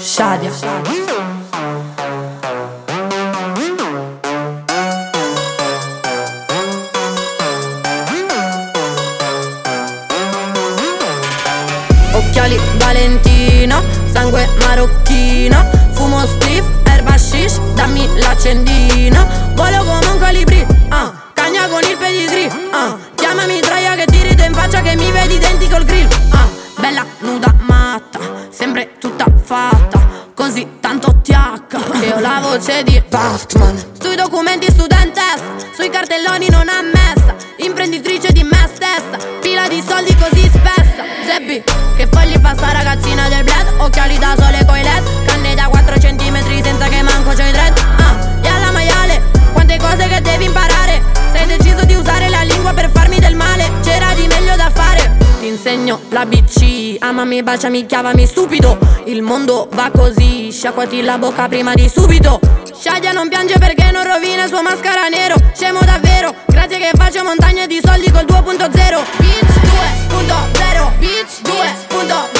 Shadia. Occhiali Valentino, sangue marocchino, fumo spliff, erba shish, dammi l'accendino, volo come un colibri, ah, cagna con il pedigree, ah, chiamami troia che ti rido in faccia che mi vedi denti col grill, ah, bella nuda matta, sempre tutta fatta, così tanto ti Che ho la voce di Batman. Sui documenti studentessa Sui cartelloni non ammessa Imprenditrice di me stessa Pila di soldi così spessa. Zebbi Che fogli fa sta ragazzina del bled Occhiali da sole coi led Canne da 4 Ti insegno l'ABC Amami, baciami, chiavami stupido. Il mondo va così Sciacquati la bocca prima di subito. Shadia non piange perché non rovina il suo mascara nero. Scemo davvero Grazie che faccio montagne di soldi col 2.0 Bitch 2.0 Bitch 2.0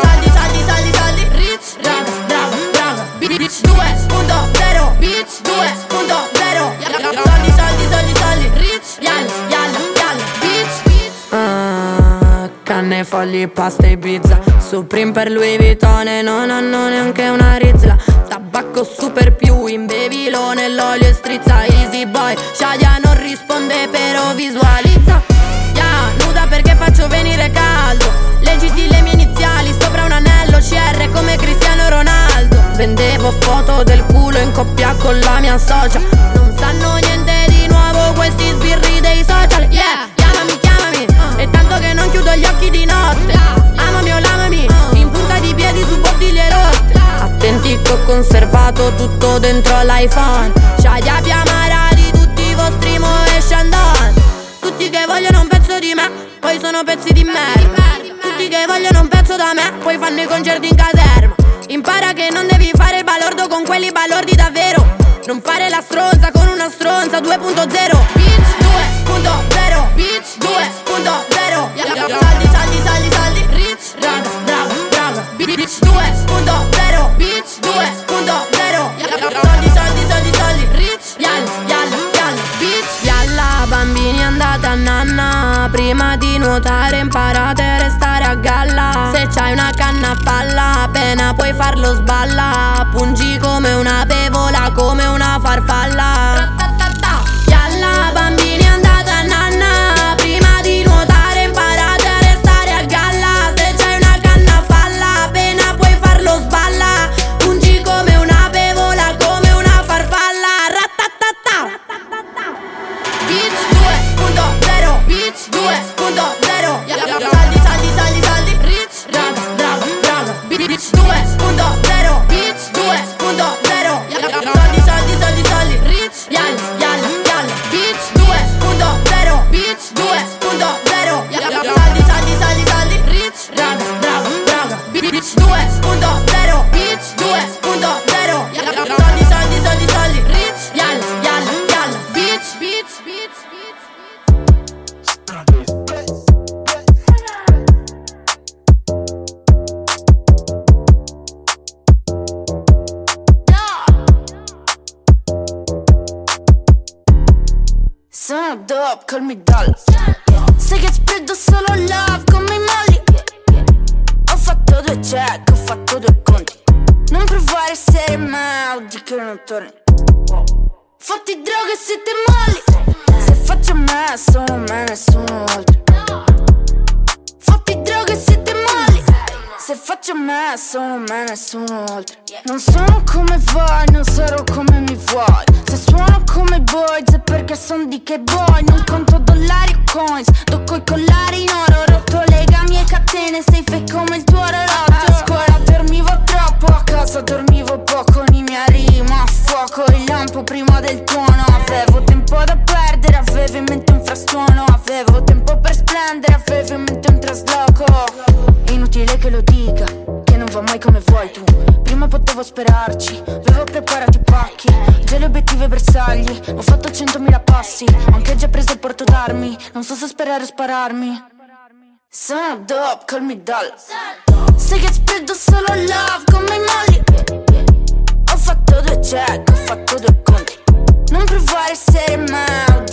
Saldi, saldi, saldi, saldi. Rich, raga, brava, brava Bitch 2.0 Bitch 2.0 Canne, fogli, pasta e pizza Supreme per Louis Vuitton e non hanno neanche una rizla. Tabacco super più, imbevilo nell'olio e strizza. Easy boy, Shadia non risponde però visualizza Yeah, nuda perché faccio venire caldo. Leggiti le mie iniziali sopra un anello CR come Cristiano Ronaldo. Vendevo foto del culo in coppia con la mia socia. Non sanno niente di nuovo questi sbirri dei social Yeah, che non chiudo gli occhi di notte. Amami o lamami In punta di piedi su bottiglie rotte. Attenti che ho conservato tutto dentro l'iPhone. Shadia più amara di tutti i vostri mo Shandon Tutti che vogliono un pezzo di me Poi sono pezzi di merda. Tutti che vogliono un pezzo da me Poi fanno i concerti in caserma. Impara che non devi fare il balordo con quelli balordi davvero. Non fare la stronza con una stronza 2.0 Bitch 2.0 Bitch 2.0 Saldi, saldi, saldi, saldi. Rich, raga, brava, brava Bitch 2.0 Bitch 2.0 Soldi, soldi, soldi, soldi Rich, yalla, yalla, Bitch Yalla, bambini andate a nanna. Prima di nuotare imparate a restare a galla. Se c'hai una canna falla. Appena puoi farlo sballa. Pungi come una bevola Come una farfalla son di che spararmi. Sono dope, call me doll. Sai che spredo solo love come i molli Ho fatto due check, ho fatto due conti. Non provare a essere mau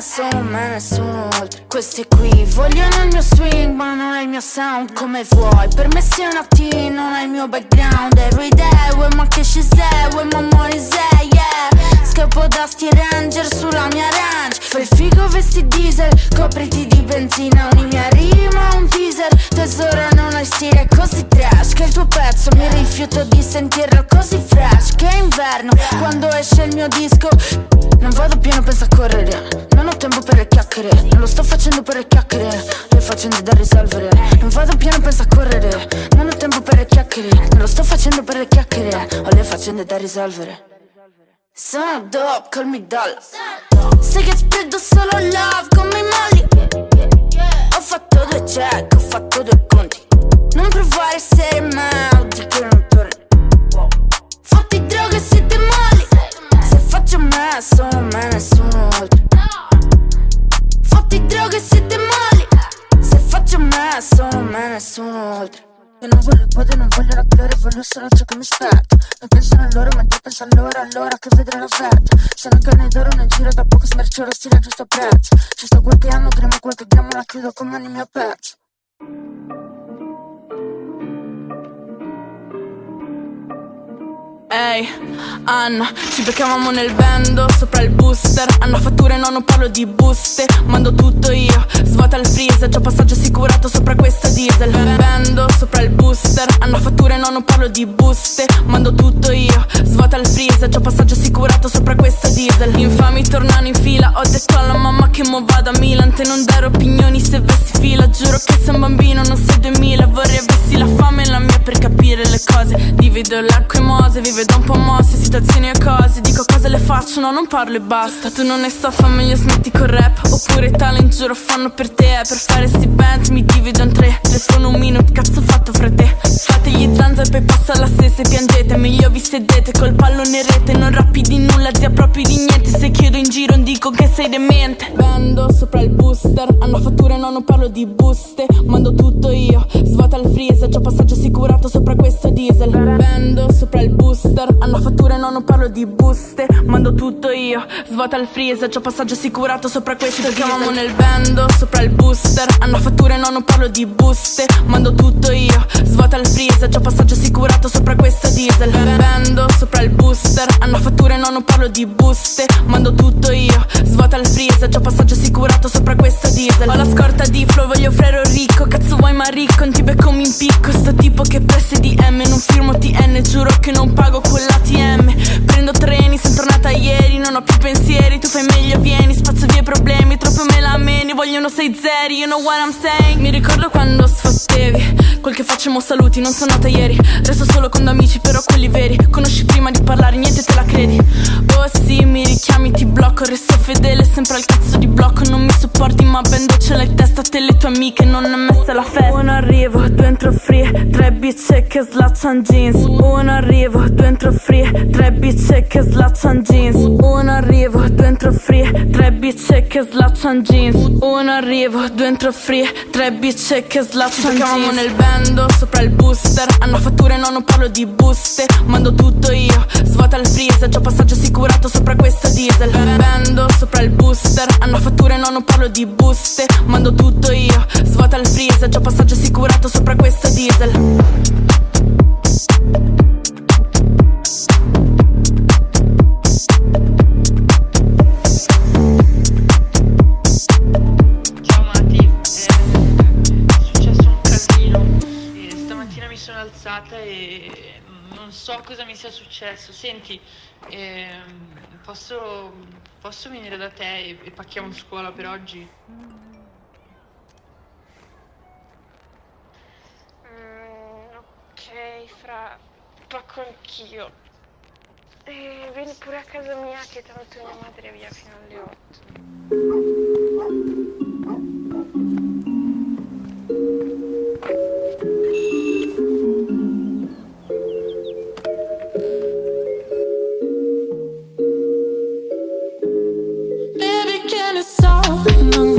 sono me, nessuno altro queste qui vogliono il mio swing ma non è il mio sound come vuoi. Per me sei una teen, non è il mio background. Vuoi ma che ci sei, vuoi ma muori sei, yeah Scappo da sti ranger sulla mia ranch. Fai figo vesti diesel, copriti di benzina Ogni mia rima un teaser. Tesoro non hai stile così trash Che il tuo pezzo mi rifiuto di sentirlo così fresh. Che è inverno, quando esce il mio disco Non vado pieno, penso a correre. Non ho tempo per le chiacchiere Non lo sto facendo per le chiacchiere Le faccende da risolvere. Non vado pieno, penso a correre Non ho tempo per le chiacchiere Non lo sto facendo per le chiacchiere Ho le faccende da risolvere sono dope, call me doll Sai che spredo solo love come i molli Ho fatto due check, ho fatto due conti. Non provare a essere mau di che non torni. Fatti droga se te molli. Se faccio me, sono me, nessuno altro Fatti droga se te molli. Se faccio me, sono me, nessuno altro io non voglio il podio, non voglio la gloria, voglio solo ciò che mi spetta Non penso a loro, ma Dio pensa a loro, allora che vedrò l'offerta Sono carne d'oro nel giro, da poco smercio lo stile a giusto prezzo. Ci sto qualche anno, gremo qualche grammo, la chiudo come ogni mio pezzo Ehi, hey, Anna, ci beccavamo nel bando sopra il booster. Hanno fatture, no, non parlo di buste. Mando tutto io, svuota il freezer. C'ho passaggio assicurato sopra questa diesel. Bando sopra il booster. Hanno fatture, no, non parlo di buste. Mando tutto io, svuota il freezer. C'ho passaggio assicurato sopra questa diesel. Infami tornano in fila. Ho detto alla mamma che mo vado a Milan. Te non dare opinioni se vesti fila. Giuro che sei un bambino, non sei 2000 Vorrei avessi la fame e la mia per capire le cose. Divido l'acqua e mose, vive vedo un po' mosse, situazioni e cose. Dico cose le faccio, no non parlo e basta. Tu non ne so, fa meglio smetti col rap. Oppure talent giuro fanno per te. Per fare sti bands mi divido in tre. Telefono un minuto, cazzo fatto fra te. Fate gli zanza e poi passa la stessa e piangete. Meglio vi sedete col pallone rete. Non rappi di nulla, zia proprio di niente. Se chiedo in giro non dico che sei demente. Vendo sopra il booster. Hanno fatture, no non parlo di buste. Mando tutto io, svuota il freezer C'ho passaggio assicurato sopra questo diesel. Vendo sopra il booster booster. Hanno fatture, no, non parlo di buste. Mando tutto io, svuota il freezer C'ho passaggio assicurato sopra questo chiamamo nel bando, sopra il booster. Hanno fatture, no, non parlo di buste. Mando tutto io, svuota il freezer C'ho passaggio assicurato sopra questa diesel. Bando sopra il booster. Hanno fatture, no, non parlo di buste. Mando tutto io, svuota il freezer C'ho passaggio assicurato sopra questa diesel. Ho la scorta di flow, voglio frero ricco. Cazzo vuoi ma ricco, non ti becco mi impicco. Sto tipo che presse di M, non firmo TN Giuro che non pago con l'ATM Prendo treni, sono tornata ieri Non ho più pensieri, tu fai meglio, vieni Spazzo via i problemi, troppo me la meni Vogliono sei zeri, you know what I'm saying? Mi ricordo quando sfottevi Quel che facciamo saluti, non sono nata ieri. Resto solo con amici, però quelli veri. Conosci prima di parlare, niente te la credi. Oh sì, mi richiami, ti blocco. Resto fedele, sempre al cazzo di blocco. Non mi supporti, ma ben ce l'hai testa. Te le tue amiche, non è messa la festa. Uno arrivo, due entro free Tre bitch che slaccian jeans. Uno arrivo, due entro free Tre bitch che slaccian jeans. Uno arrivo, due entro free Tre bitch che slaccian jeans. Uno arrivo, due entro free Tre bitch che slaccian jeans. nel bando, sopra il booster. Hanno fatture, no, non parlo di buste. Mando tutto io, svuota il freezer. C'ho passaggio assicurato sopra questa diesel. Bando, sopra il booster. Hanno fatture, no, non parlo di buste. Mando tutto io, svuota il freezer. C'ho passaggio assicurato sopra questa diesel alzata e non so cosa mi sia successo. Senti, ehm, posso, posso, venire da te e, e pacchiamo scuola per oggi? Mm, ok, fra pacco anch'io. E vieni pure a casa mia che tanto mia madre è via fino alle 8. so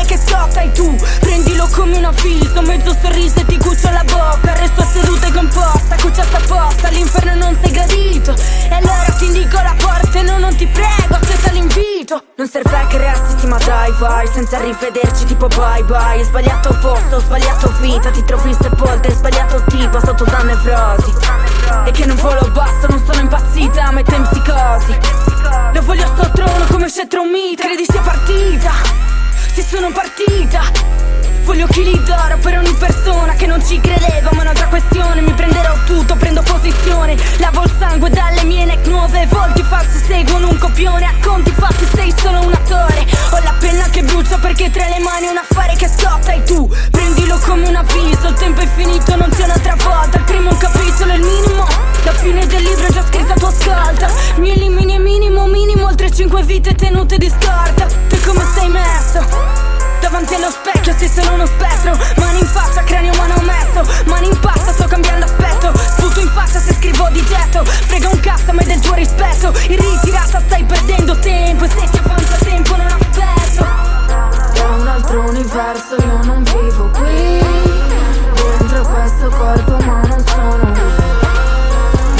è un affare che scotta E tu prendilo come una fissa Mezzo sorriso e ti cuccio la bocca Resto seduta e composta Cuccia sta posta L'inferno non sei gradito. E allora ti indico la porta E no, non ti prego accetta l'invito. Non serve che resti sì ma dai vai Senza rivederci tipo bye bye. Hai sbagliato posto, ho sbagliato vita Ti trovi sepolta, hai sbagliato tipo Sotto da nevrosi. E che non volo basso, non sono impazzita Metto in psicosi Lo voglio sto trono come scettro un mito Credi sia partita Sì sono partita Voglio chili d'oro per ogni persona che non ci credeva Ma un'altra questione, mi prenderò tutto, prendo posizione. Lavo il sangue dalle mie neck nuove. Volti falsi seguono un copione. A conti fatti sei solo un attore. Ho la penna che brucia perché tra le mani è un affare che scotta. E tu prendilo come un avviso. Il tempo è finito, non c'è un'altra volta. Il primo capitolo è il minimo. La fine del libro è già scritta, tu ascolta Mi elimini minimo, minimo Oltre cinque vite tenute di scorta. Te come sei messo? Davanti allo specchio sei solo uno spettro. Mani in faccia, cranio mano messo Mani in pasta, sto cambiando aspetto. Sputo in faccia se scrivo di getto. Frega un cazzo ma è del tuo rispetto. In ritirata stai perdendo tempo. E se ti avanza tempo non aspetto Da un altro universo io non vivo qui. Dentro questo corpo ma non sono.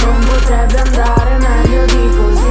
Non potrebbe andare meglio di così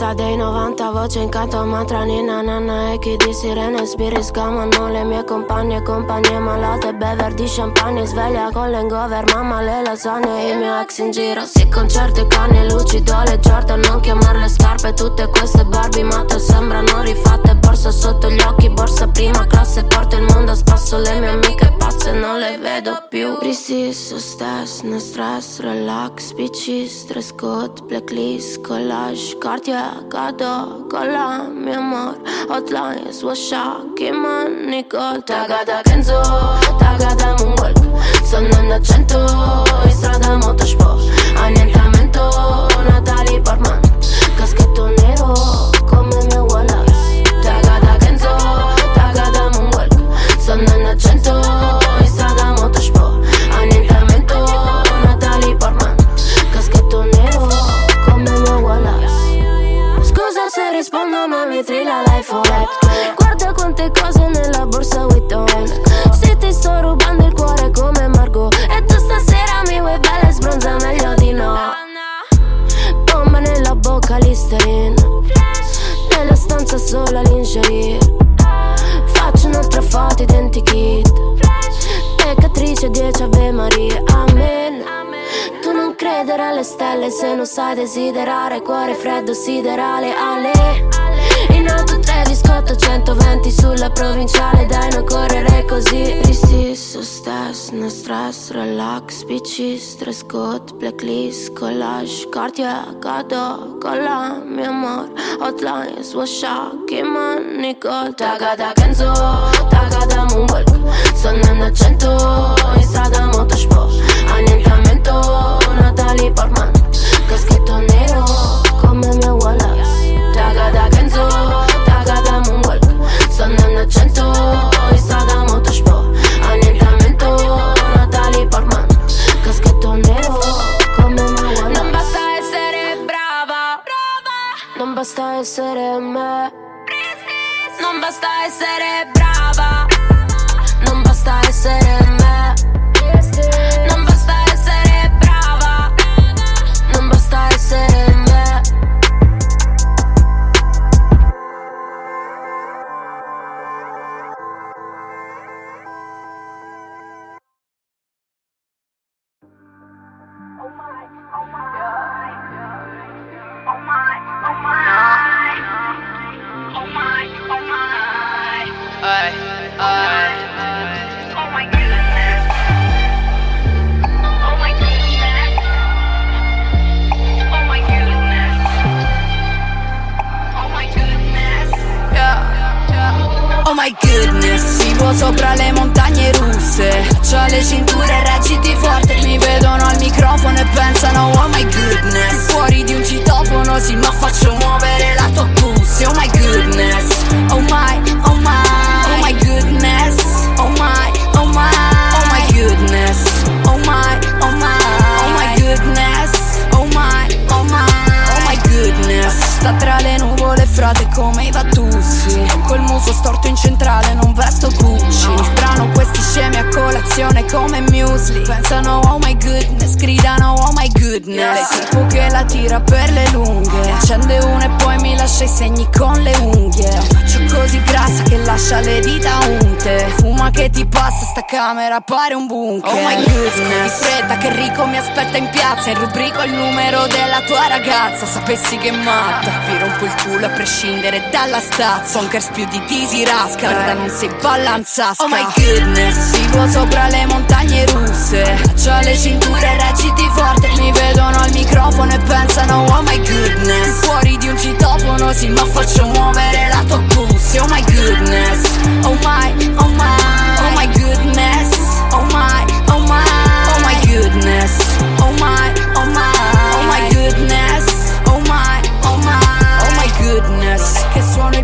Nata a metà dei 90, voce in canto, mantra, nina, nanna E chi di sirene spiri scamano le mie compagne e compagnie malate Bever di champagne, sveglia con l'hangover, mamma le lasagne il mio ex in giro. Sì, concerto i cani, lucido alle Jordan, non chiamarle scarpe Tutte queste Barbie matte sembrano rifatte Borsa sotto gli occhi, borsa prima classe Porto il mondo a spasso, le mie amiche pazze non le vedo più. Risisto, stress, no stress, relax, PC, stress code, blacklist, collage Cartier, Gado, Cola, mi amor Hotline, Swasha, Kiman, Nicole Tagada Kenzo, Tagada Moonwalk Sono andando a 100, in strada motorsport Annientamento, Natalie Portman Caschetto nero, come mio desiderare Cuore freddo siderale Ale. In auto 13 scotto 120 sulla provinciale Dai non correre così. Resisto stress, no stress, relax PC, stress code, blacklist, collage Cartier, cadeau, colla, mio amor Hotline, money gold Taga da Kenzo, taga da Moonwalk Sono in accento, in strada motorsport Annientamento, Natalie Portman Nero, come mio Wallace. Taga da Kenzo, taga da Moonwalk. Sono in accento, in strada motorsport Annientamento, Natalie Portman. Caschetto nero, come mio Wallace. Non basta essere brava Non basta essere me. Non basta essere brava. Non basta essere me che ti passa sta camera pare un bunker. Oh my goodness. Di fretta che Rico mi aspetta in piazza In rubrico il numero della tua ragazza. Sapessi che matta Vi rompo il culo a prescindere dalla stazza. Bonkers più di Disi Rasca Guarda non sei ballanzasca Oh my goodness. Vivo sopra le montagne russe. C'ho le cinture reggiti forte Mi vedono al microfono e pensano Oh my goodness. Fuori di un citofono sì ma faccio muovere la tua pussy Oh my goodness. Oh my, oh my Oh my goodness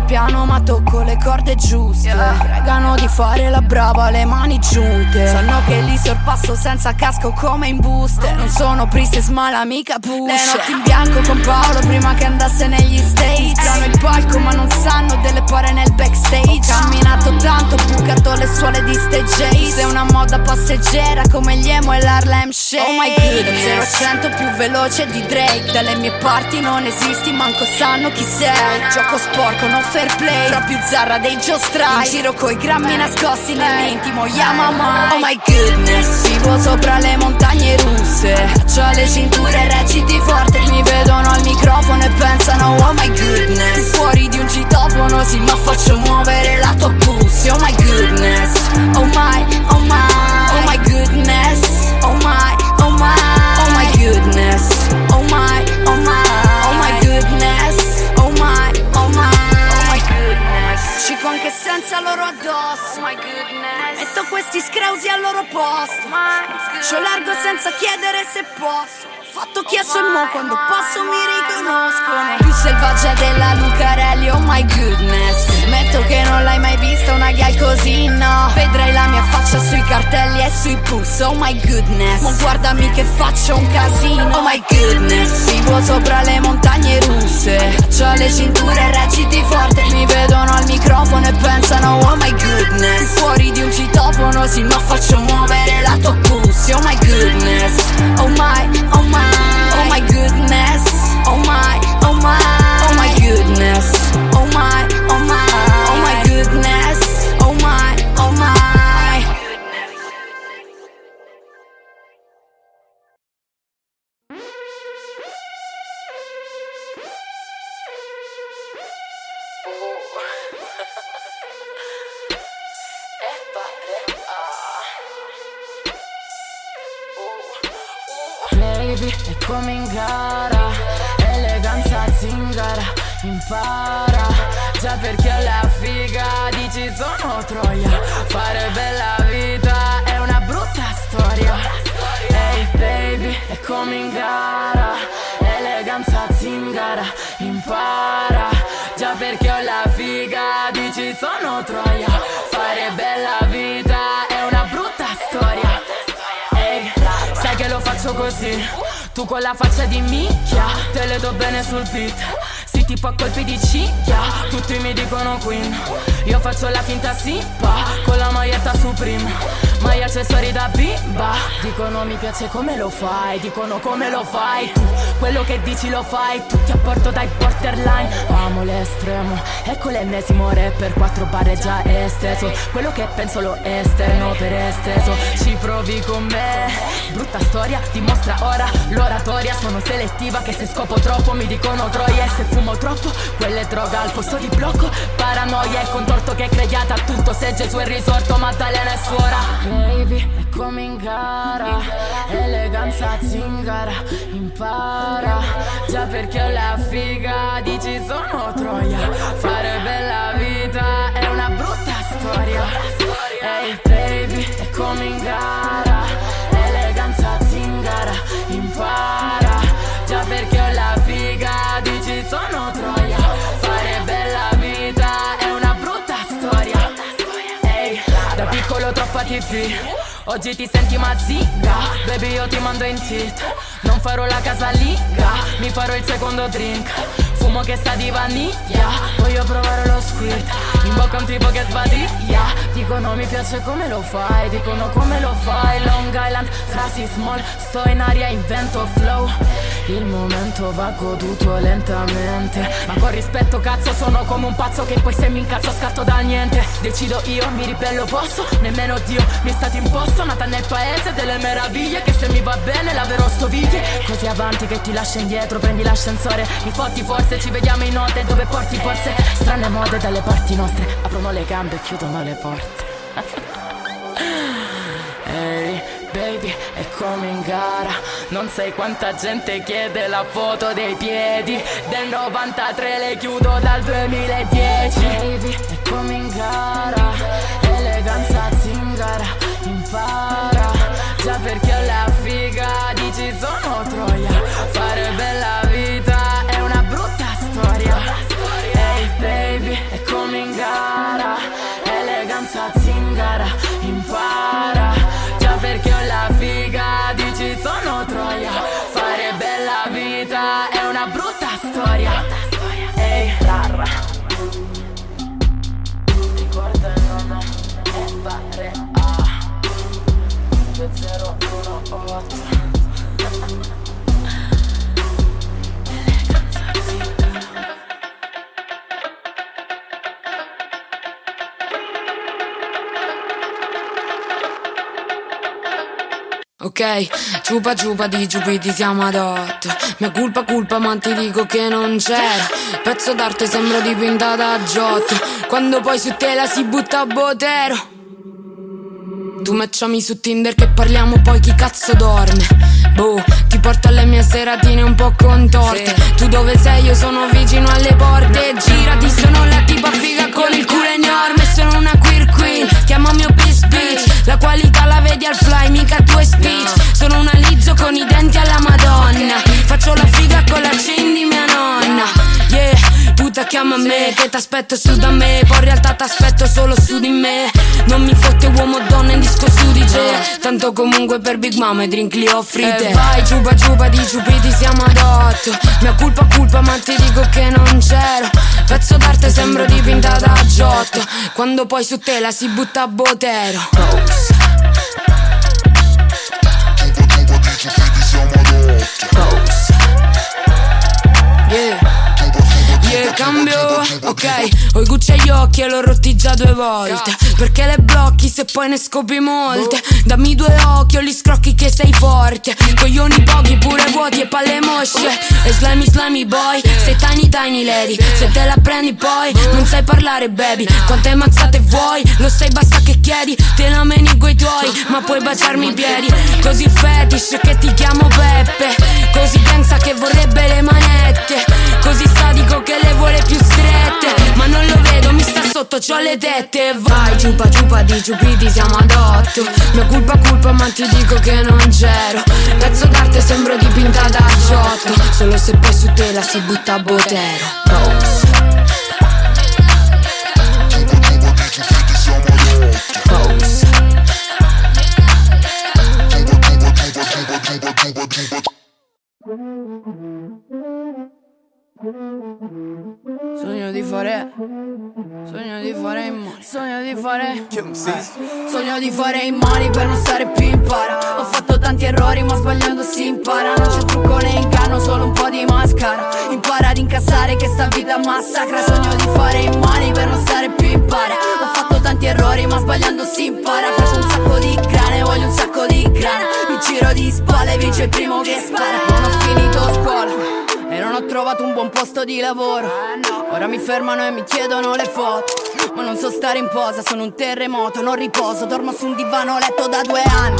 piano ma tocco le corde giuste. Pregano di fare la brava, le mani giunte. Sanno che li sorpasso senza casco come in buste. Non sono priestess ma l'amica push Le notti in bianco con Paolo prima che andasse negli States Hanno il palco ma non sanno delle pare nel backstage. Ho camminato tanto, bucato le suole di stage Ace Sei una moda passeggera come gli emo e l'Harlem Shake. Oh my goodness. 0 più veloce di Drake. Dalle mie parti non esisti, manco sanno chi sei. Gioco sporco, non fair play. Fra più zarra dei Strike. In giro coi grammi nascosti nell'intimo Yamamai Oh my goodness. Vivo sopra le montagne russe. C'ho le cinture reggiti forte. Mi vedono al microfono e pensano Oh my goodness. Fuori di un citofono sì ma faccio muovere la C'ho largo senza chiedere se posso. Fatto chiesto e mo quando posso mi riconoscono Più selvaggia della Lucarelli, oh my goodness. Metto che non l'hai mai vista una gal così, no. Vedrai la mia faccia sui cartelli e sui bus, oh my goodness. Ma guardami che faccio un casino, oh my goodness. Vivo sopra le montagne russe. C'ho le cinture reggiti forte. Mi vedono al microfono e pensano, oh my goodness. Fuori di un citofono sì ma faccio muovere la tua pussy, oh my goodness. Oh my, oh my Oh my goodness. Oh my, oh my Oh my goodness. Oh my, oh my Oh my goodness Impara Già perché la figa Dici sono troia Fare bella vita È una brutta storia. Ehi hey baby è come in gara. Eleganza zingara Impara. Già perché ho la figa Dici sono troia Fare bella vita È una brutta storia. Ehi hey, sai che lo faccio così? Tu con la faccia di minchia Te le do bene sul beat tipo a colpi di cicchia Tutti mi dicono queen. Io faccio la finta simpa Con la maglietta Supreme. Ma gli accessori da bimba Dicono mi piace come lo fai. Dicono come lo fai tu? Quello che dici lo fai tu. Ti apporto dai borderline. Amo l'estremo Ecco l'ennesimo rapper. Quattro barre già esteso. Quello che penso lo esterno per esteso. Ci provi con me. Brutta storia dimostra ora L'oratoria. Sono selettiva Che se scopo troppo mi dicono troie. Se fumo troppo quella è droga Al posto di blocco. Paranoia E contorto che crediate a tutto Se Gesù è risorto Maddalena è suora. Baby è come in gara Eleganza zingara Impara. Già perché ho la figa Dici sono troia. Fare bella vita È una brutta storia. Ehi hey baby è come in gara tv Oggi ti senti mazziga Baby io ti mando in tit Non farò la casalinga Mi farò il secondo drink. Fumo che sa di vaniglia. Voglio provare lo squirt In bocca un tipo che sbadiglia Dicono mi piace come lo fai Dicono come lo fai? Long Island, frasi small. Sto in aria, invento flow. Il momento va goduto lentamente. Ma con rispetto cazzo sono come un pazzo Che poi se mi incazzo scatto da niente. Decido io, mi ribello posso? Nemmeno Dio mi è stato imposto. Nata nel paese delle meraviglie Che se mi va bene laverò stoviglie. Così avanti che ti lascio indietro Prendi l'ascensore, mi fotti forse Ci vediamo in notte dove porti forse. Strane mode dalle parti nostre Aprono le gambe e chiudono le porte. Ehi hey, baby è come in gara. Non sai quanta gente chiede la foto dei piedi. Del 93 le chiudo dal 2010 Baby è come in gara. Eleganza zingara impara. Già perché ho la figa Dici sono troia. Fare bella è Vare 018 Ok, ciupa ciupa di ciupiti siamo ad otto. Mia colpa colpa ma ti dico che non c'era Pezzo d'arte sembra dipintata a giotto. Quando poi su te la si butta a botero tu matchami su Tinder che parliamo poi chi cazzo dorme. Boh, ti porto alle mie seratine un po' contorte. Tu dove sei? Io sono vicino alle porte. Girati, sono la tipa figa con il culo enorme. Sono una queer queen, chiamami Opis Beach La qualità la vedi al fly, mica tue speech. Sono una lizzo con i denti alla madonna. Faccio la figa con la chain di mia nonna. Yeah puta chiama me Che t'aspetto su da me. Poi in realtà t'aspetto solo su di me. Non mi fotte uomo o donna in disco su di te. Tanto comunque per Big Mama e drink li offrite eh vai ciupa ciupa di ciupiti siamo ad otto Mia colpa colpa ma ti dico che non c'ero. Pezzo d'arte sembro dipintata a giotto. Quando poi su te la si butta a botero. Rose. Buccia gli già due volte. Perché le blocchi se poi ne scopi molte. Dammi due occhi o li scrocchi che sei forte. Coglioni pochi pure vuoti e palle mosce E slimy slimy boy Sei tiny tiny lady. Se te la prendi poi non sai parlare baby. Quante mazzate vuoi? Lo sai basta che chiedi. Te la menigo i tuoi Ma puoi baciarmi i piedi. Così fetish che ti chiamo Peppe. Così gangsta che vorrebbe le manette. Così sadico che le vuole più strette. Ma non lo vedo mi sta sotto c'ho le tette Vai ciupa ciupa di ciupiti siamo ad otto. Mia colpa colpa ma ti dico che non c'ero. Pezzo d'arte sembro dipinta da Giotto. Solo se poi su te la si butta a botero Rose Pose. Sogno di fare Sogno di fare i money Sogno di fare Sogno di fare i money per non stare più in para. Ho fatto tanti errori ma sbagliando si impara. Non c'è trucco né inganno solo un po' di mascara. Impara ad incassare che sta vita massacra. Sogno di fare i money per non stare più in para. Ho fatto tanti errori ma sbagliando si impara. Faccio un sacco di grane voglio un sacco di grana. Mi giro di spalle vince il primo che spara trovato un buon posto di lavoro. Ora mi fermano e mi chiedono le foto. Ma non so stare in posa, sono un terremoto Non riposo, dormo su un divano letto da due anni.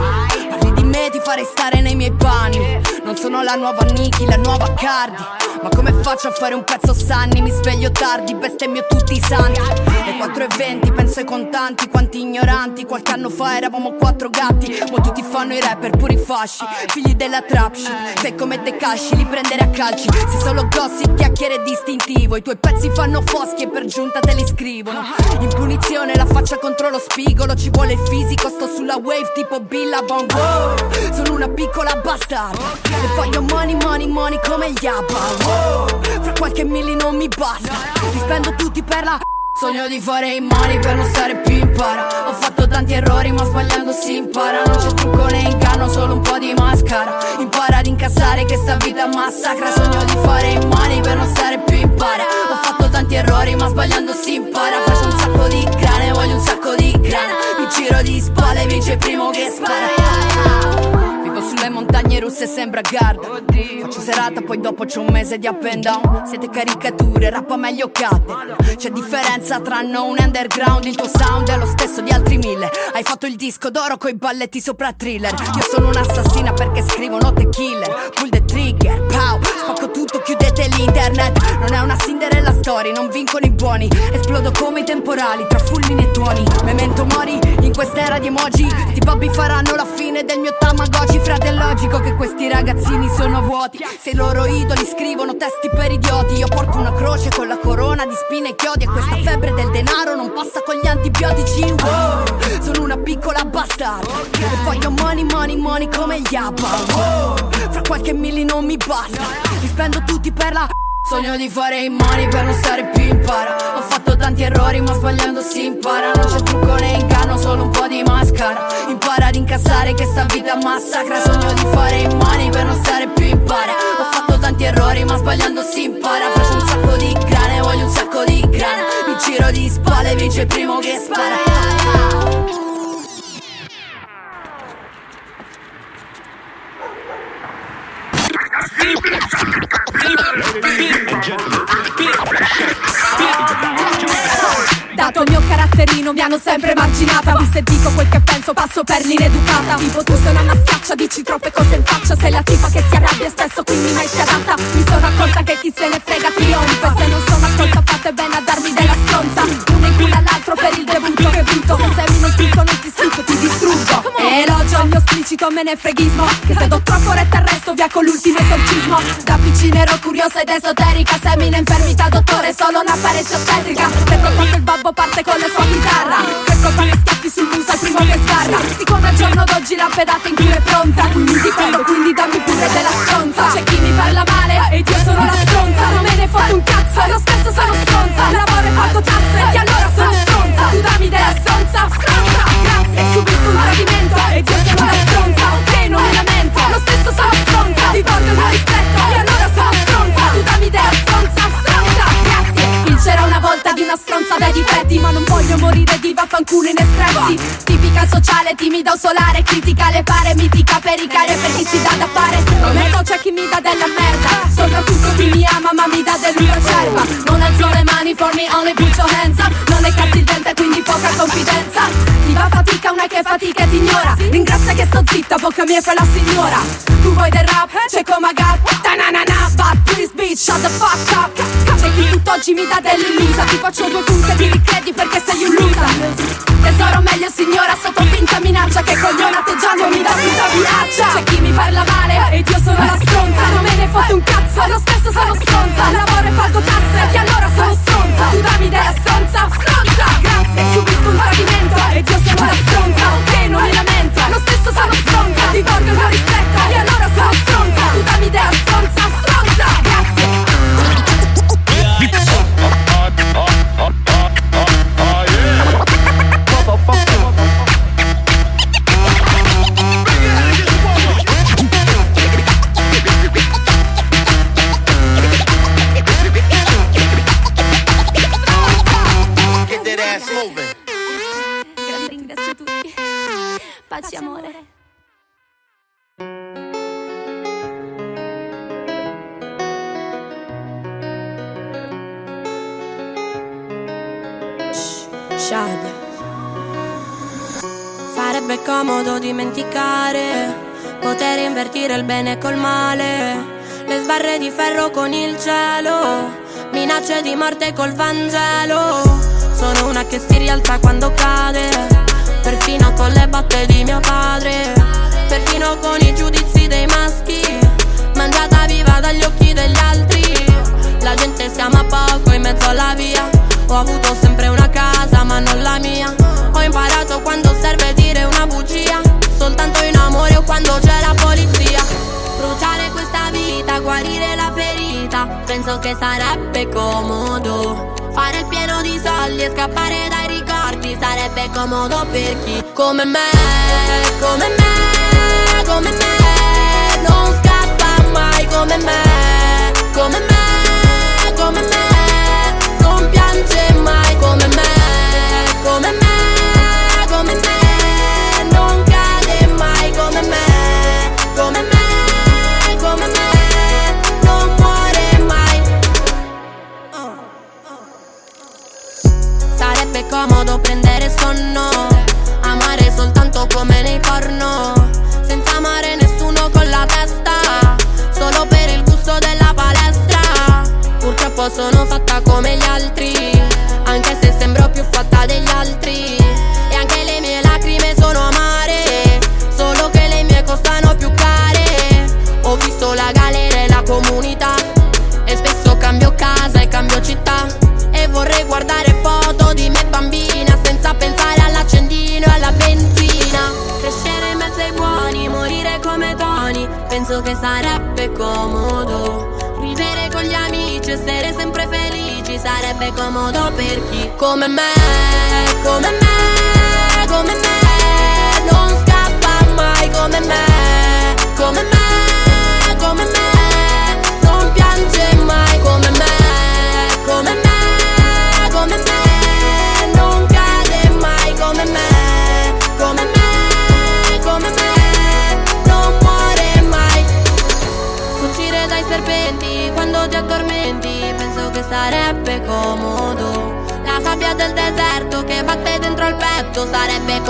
Parli di me, ti farei stare nei miei panni Non sono la nuova Niki, la nuova Cardi. Ma come faccio a fare un pezzo sanni? Mi sveglio tardi, bestemmio tutti i santi. Le 4.20, penso ai contanti Quanti ignoranti, qualche anno fa eravamo quattro gatti Mo tutti fanno i rapper, puri fasci. Figli della trap shit Fai come te casci, li prendere a calci. Se solo gossip, chiacchiere distintivo I tuoi pezzi fanno foschi e per giunta te li scrivono. In punizione la faccia contro lo spigolo. Ci vuole il fisico, sto sulla wave tipo Billabong wow. Sono una piccola bastarda E voglio money, money, money come gli ABBA. Fra qualche milli non mi basta. Li spendo tutti per la Sogno di fare i money per non stare più in para. Ho fatto tanti errori ma sbagliando si impara. Non c'è trucco né inganno, solo un po' di mascara. Impara ad incassare che sta vita massacra. Sogno di fare i money per non stare più in para. Ho fatto tanti errori ma sbagliando si impara. Faccio un sacco di grane, voglio un sacco di grana. Mi giro di spalle, vince il primo che spara Vivo sulle montagne russe sembra Garda Faccio serata poi dopo c'è un mese di up and down. Siete caricature, rappa meglio Cater C'è differenza tra e underground Il tuo sound è lo stesso di altri mille. Hai fatto il disco d'oro coi balletti sopra thriller. Io sono un'assassina perché scrivo note killer. Pull the trigger, pow. Spacco tutto, chiudete l'internet. Non è una Cinderella story, non vincono i buoni. Esplodo come i temporali tra fulmini e tuoni. Memento mori in quest'era di emoji. Sti babbi faranno la fine del mio tamagotchi. Frate è logico che questi ragazzini sono vuoti. Se i loro idoli scrivono testi per idioti Io porto una croce con la corona di spine e chiodi. E questa febbre del denaro non passa con gli antibiotici. Wow. Sono una piccola bastarda. E voglio money, money, money come gli ABBA. Wow. Fra qualche milli non mi basta. Li spendo tutti per la Sogno di fare i money per non stare più in para Ho fatto tanti errori ma sbagliando si impara. Non c'è trucco né inganno, solo un po' di mascara. Impara ad incassare che sta vita massacra. Sogno di fare i money per non stare più in para Ho fatto tanti errori ma sbagliando si impara. Faccio un sacco di grane, voglio un sacco di grana. Mi giro di spalle, vince il primo che spara Dato il mio caratterino mi hanno sempre marginata. Visto e dico quel che penso passo per l'ineducata. Tipo tu sei una maschiaccia, dici troppe cose in faccia. Sei la tipa che si arrabbia spesso quindi mai si adatta Mi sono accorta che chi se ne frega trionfa. Se non sono accolta fate bene a darmi della stronza. Uno inquina l'altro per il debutto. Che vinto Se esplicito me ne freghismo. Che se do troppo retta arresto via con l'ultimo esorcismo. Da vicino ero curiosa ed esoterica. Semina infermità dottore solo una parete ostetrica. Colpa che il babbo parte con la sua chitarra. Colpa che schiaffi sul muso al primo che sgarra. Siccome al giorno d'oggi la pedata in cui è pronta Quindi difendo quindi dammi pure della stronza. C'è chi mi parla male ed io sono la stronza. Non me ne foto un cazzo, lo stesso sono stronza. Lavoro e pago tasse e allora sono stronza. Tu dammi della stronza, stronza. Grazie, subito un tradimento ed io sono stronza dei difetti Ma non voglio morire di vaffanculo in espressi Tipica sociale, timida o solare Critica le pare, mitica per i cari Per chi si dà da fare. Non è Prometto c'è chi mi dà della merda Soprattutto chi mi ama ma mi dà del mio Non alzo le mani for me only put your hands up. Non è cattivente quindi poca confidenza. Va fatica una che fatica e ti ignora Ringrazia che sto zitta, bocca mia fa la signora. Tu vuoi del rap, c'è come gat Ta-na-na-na, but please bitch, shut the fuck up. C'è chi tutt'oggi mi dà dell'illusa. Ti faccio due punte e ti ricredi perché sei un loser. Tesoro meglio signora sotto finta minaccia. Che coglione atteggiando mi dà tutta minaccia C'è chi mi parla male ed io sono la stronza. Non me ne fotte un cazzo, lo stesso sono stronza. Lavoro e pago tasse e allora sono stronza, cielo, minacce di morte col Vangelo. Sono una che si rialza quando cade, perfino con le batte di mio padre, perfino con i giudizi dei maschi, mangiata viva dagli occhi degli altri. La gente si ama poco in mezzo alla via. Ho avuto sempre una casa, ma non la mia. Ho imparato quando serve dire una bugia. Soltanto in amore o quando c'è la polizia. Bruciare questa vita, guarire la ferita. Penso che sarebbe comodo. Fare il pieno di soldi e scappare dai ricordi. Sarebbe comodo per chi come me, come me, come me. Non scappa mai come me, come me, comodo prendere sonno, amare soltanto come nei porno, senza amare nessuno con la testa, solo per il gusto della palestra. Purtroppo sono fatta come gli altri, Penso che sarebbe comodo. Vivere con gli amici, essere sempre felici. Sarebbe comodo per chi come me, come me, come me. Non scappa mai come me, come me,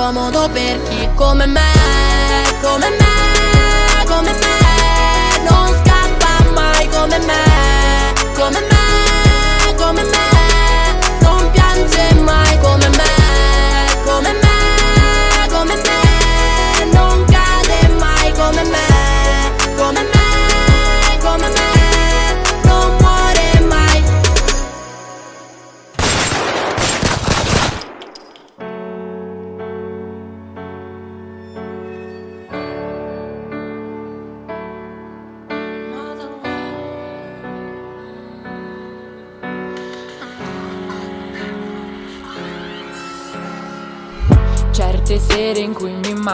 comodo per chi come me, come me,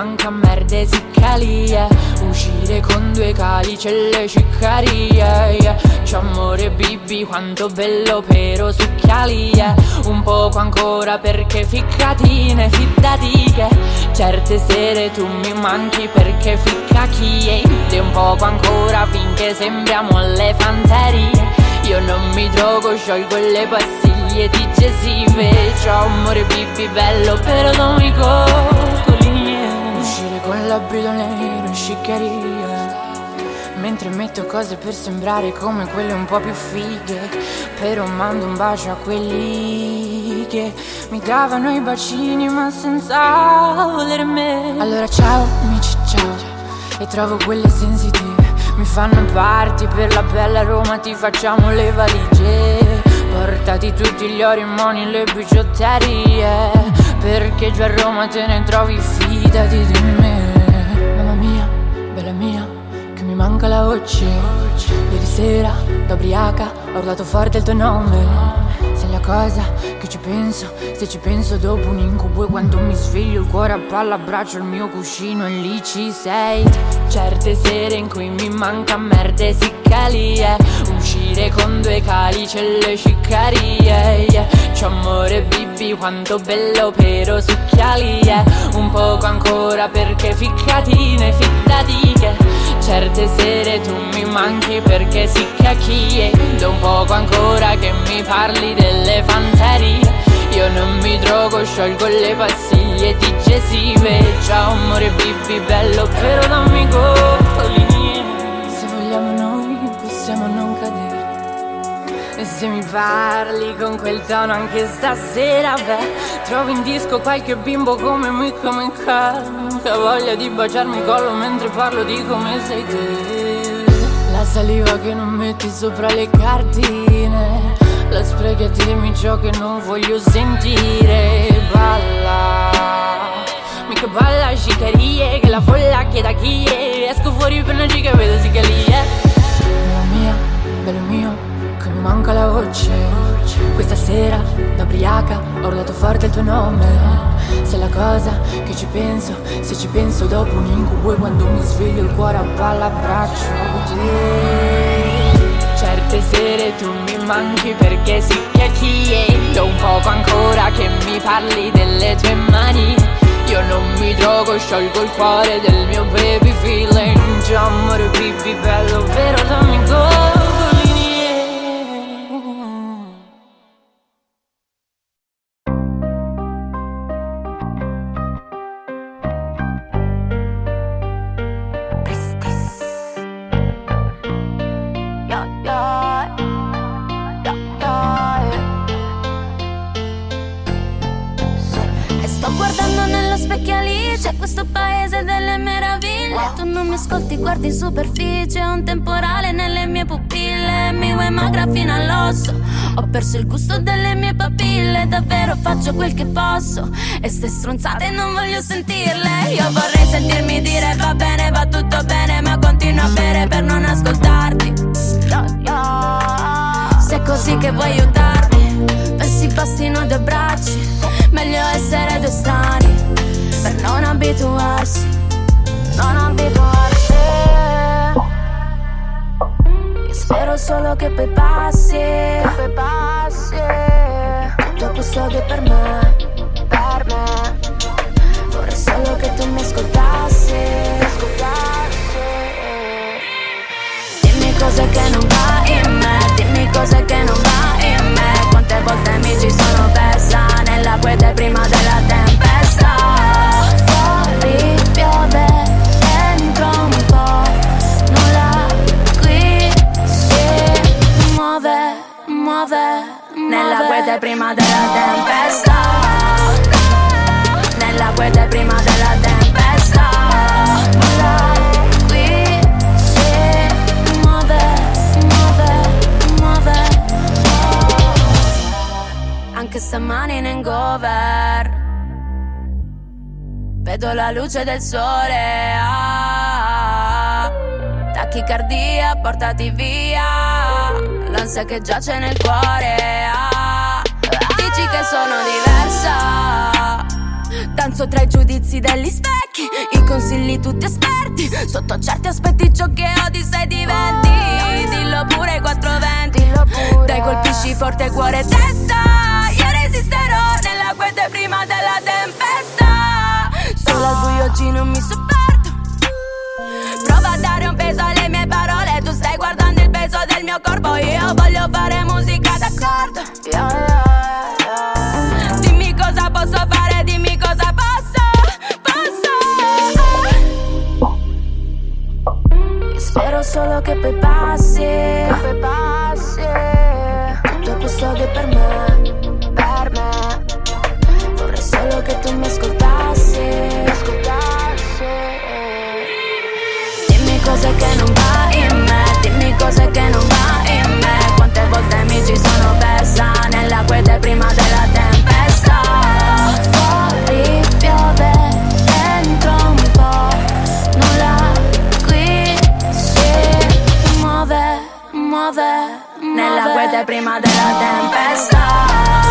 cui mi manca merde siccalie Uscire con due calici e le ciccarie yeah. Amore bibi quanto bello però succhialie Un poco ancora perché ficcatine fiddati che Certe sere tu mi manchi perché ficca chi E un poco ancora finché sembriamo alle fanterie. Io non mi drogo, sciolgo le pastiglie digestivo Ciao amore bibi bello, però non mi Uscire con l'abito nero in sciccheria. Mentre metto cose per sembrare come quelle un po' più fighe Però mando un bacio a quelli che mi davano i bacini ma senza voler me. Allora ciao amici ciao. E trovo quelle sensitive. Mi fanno parti per la bella Roma Ti facciamo le valigie. Portati tutti gli ori, moni, le bigiotterie. Perché già a Roma te ne trovi, fidati di me mia, che mi manca la voce. Ieri sera, da ubriaca, ho urlato forte il tuo nome cosa che ci penso Se ci penso dopo un incubo E quando mi sveglio il cuore a palla Abbraccio il mio cuscino e lì ci sei. Certe sere in cui mi manca merde siccalie Uscire con due calici e le ciccarie yeah. C'ho amore bibi quanto bello però succhialie Un poco ancora perché ficcatine fiddati che Certe sere tu mi manchi perché si cacchie Da un poco ancora che mi parli delle fanterie Io non mi drogo, sciolgo le pastiglie digestive Ciao amore bibi bello però dammi goccoli Se vogliamo noi possiamo non cadere. E se mi parli con quel tono anche stasera, beh, trovo in disco qualche bimbo come me, come calmo, che ha voglia di baciarmi il collo mentre parlo di come sei te. La saliva che non metti sopra le cartine, la sprechi a dirmi ciò che non voglio sentire. Balla, mica balla scicarie, che la folla chieda chi è. Esco fuori per una giga e vedo si è. Mia mia, bello mio che mi manca la voce Questa sera, da ubriaca, ho urlato forte il tuo nome. Sei la cosa che ci penso, se ci penso dopo un incubo E quando mi sveglio il cuore a palla abbraccio te Certe sere tu mi manchi perché si chiacchiero Un poco ancora che mi parli delle tue mani. Io non mi drogo, sciolgo il cuore del mio baby feeling. Già amore bibi bello, vero dammi go mi ascolti, guardi in superficie Un temporale nelle mie pupille. Mi vuoi magra fino all'osso? Ho perso il gusto delle mie papille Davvero faccio quel che posso. E ste stronzate non voglio sentirle. Io vorrei sentirmi dire va bene, va tutto bene Ma continuo a bere per non ascoltarti. Se è così che vuoi aiutarmi Pensi bastino due bracci. Meglio essere due strani Per non abituarsi non abituarsi. Io spero solo che poi passi Che poi passi. Tutto questo che per me Per me. Vorrei solo che tu mi ascoltassi Ascoltassi. Dimmi cosa che non va in me Dimmi cosa che non va in me. Quante volte mi ci sono persa Nella quiete prima della tempesta muove, nella quiete prima della tempesta. Nella quiete prima della tempesta. Qui si muove, muove, muove. Anche stamani in hangover. Vedo la luce del sole. Ah, tachicardia, portati via l'ansia che giace nel cuore ah, Dici che sono diversa. Danzo tra i giudizi degli specchi I consigli tutti esperti. Sotto certi aspetti ciò che odi sei diventi. Dillo pure 420 Dillo pure. Dai colpisci forte cuore e testa. Io resisterò nella quiete prima della tempesta. Solo al buio oggi non mi sopporto. Prova a dare un peso alle mie parole peso del mio corpo Io voglio fare musica d'accordo. Yeah, yeah, yeah. Dimmi cosa posso fare, dimmi cosa posso Posso. Spero solo che poi passi Che poi passi. Tutto che per me Per me. Vorrei solo che tu mi ascoltassi ascoltassi. Dimmi cosa che Quiete prima della tempesta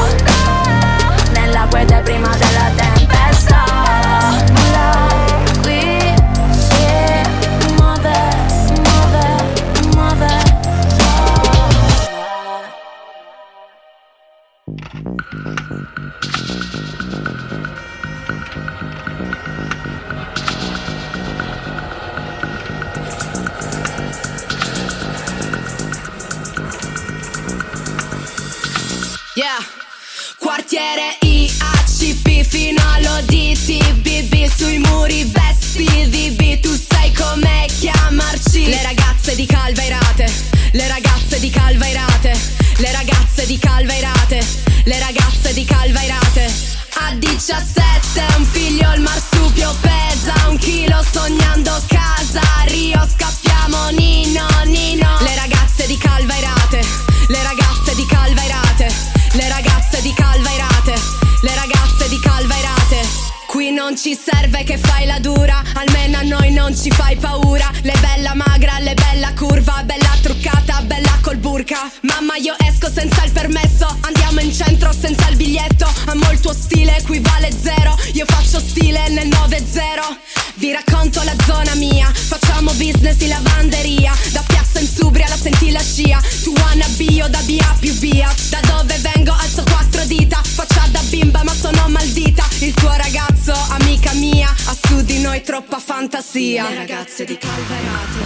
BA più via. Da dove vengo alzo quattro dita. Faccia da bimba ma sono maldita. Il tuo ragazzo, amica mia, ha su di noi troppa fantasia. Le ragazze di Calvairate.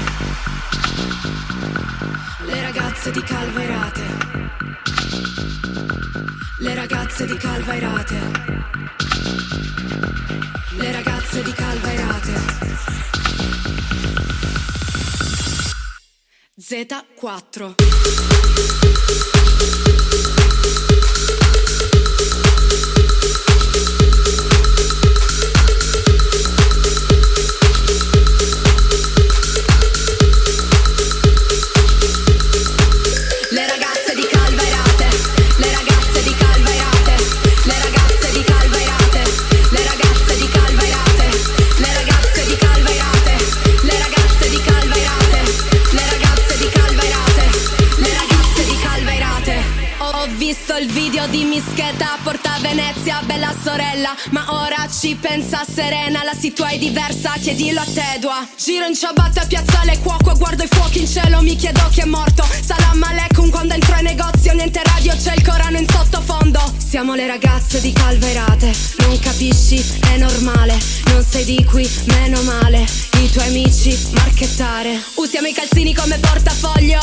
Le ragazze di Calvairate. Le ragazze di Calvairate. Le ragazze di Calvairate. Z4 di Mischeta a Porta Venezia, bella sorella, ma ora ci pensa Serena, la situa è diversa, chiedilo a Tedua. Giro in ciabatte a piazzale Cuoco, guardo i fuochi in cielo, mi chiedo chi è morto. Salam aleikum quando entro in negozio, niente radio, c'è il Corano in sottofondo. Siamo le ragazze di Calvairate, non capisci, è normale, non sei di qui, meno male. I tuoi amici, marchettare. Usiamo i calzini come portafoglio,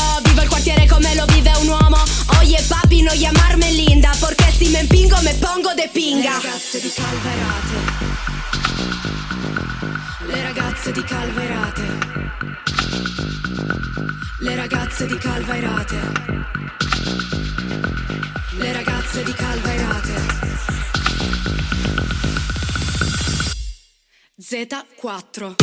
Calvairate. Le ragazze di Calvairate. Z4